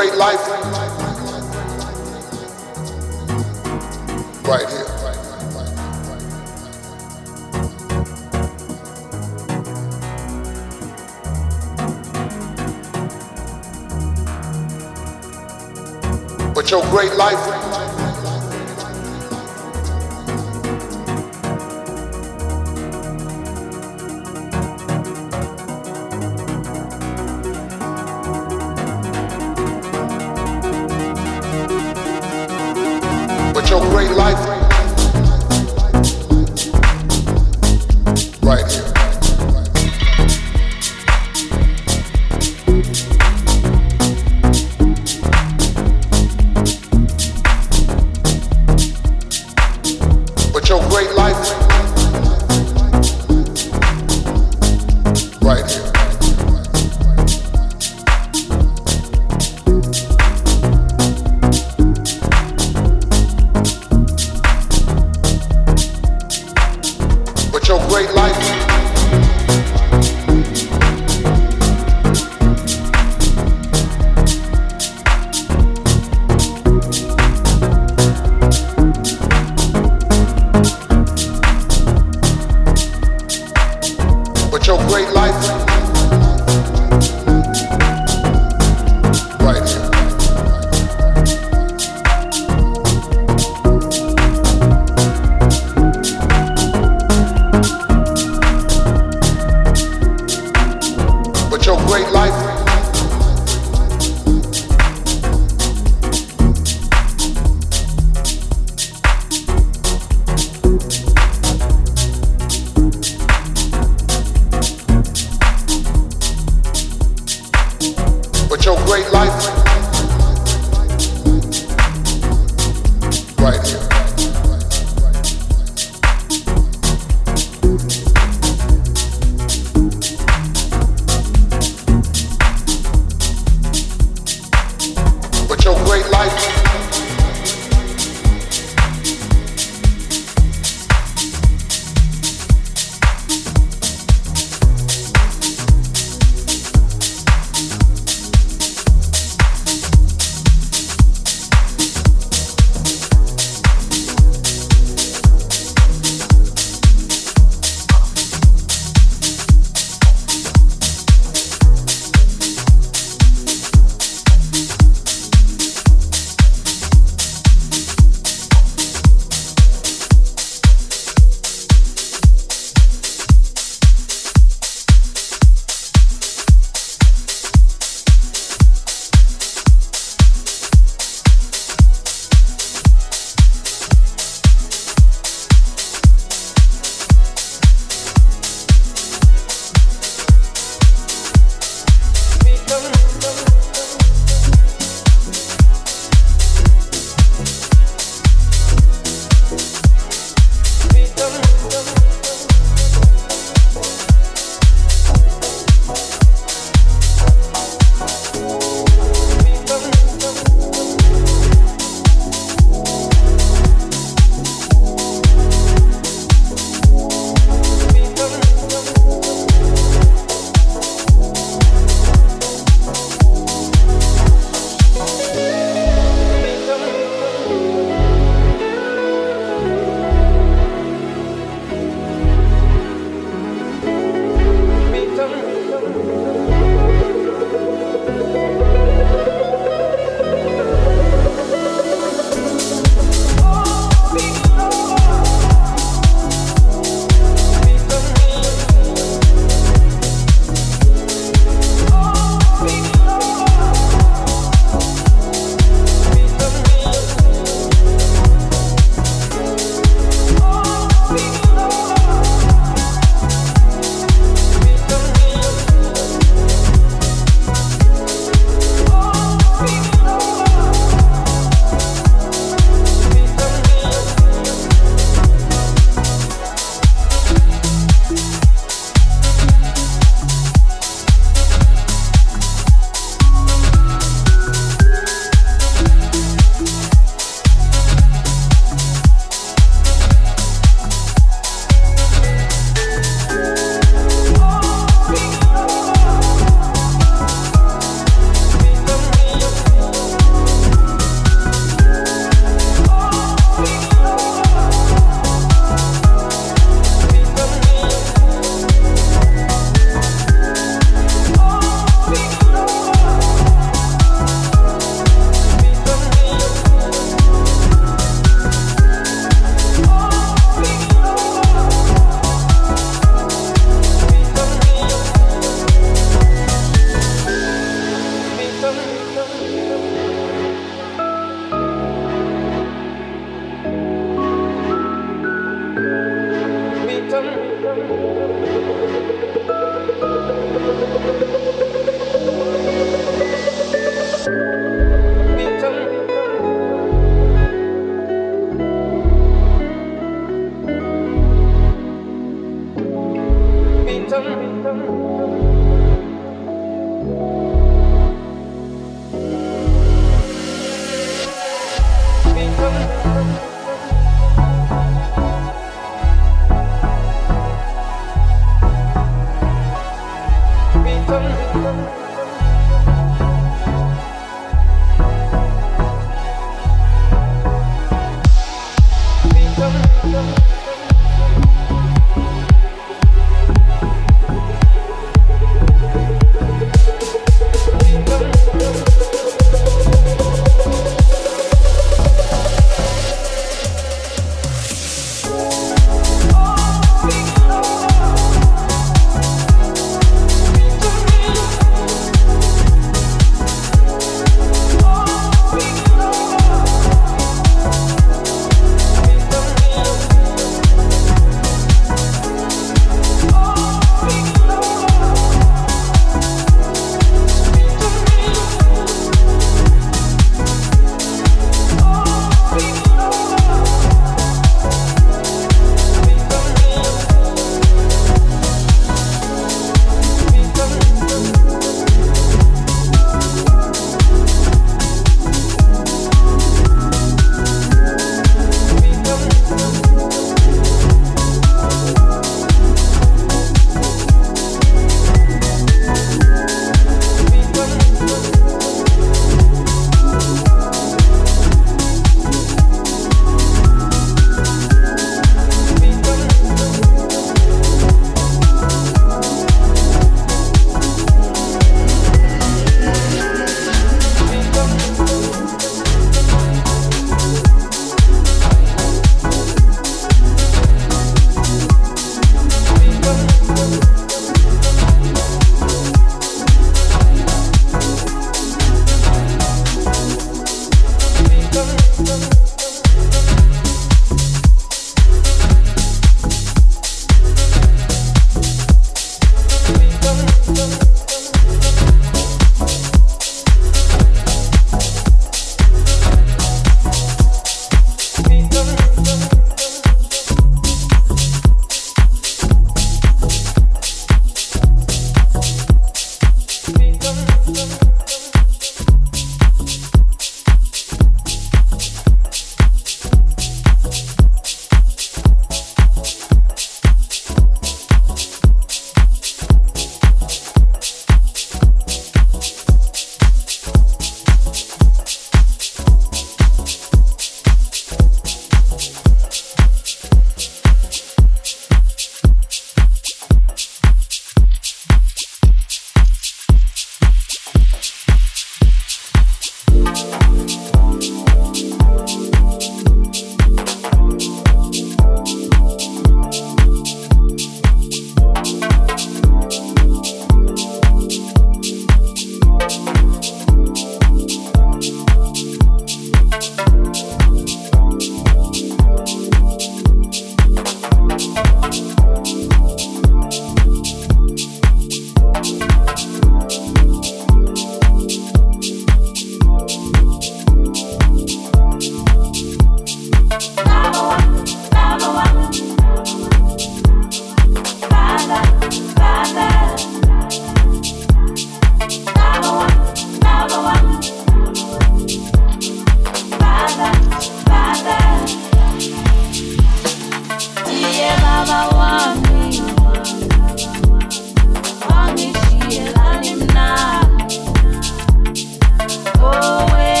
great life right here. But your great life right.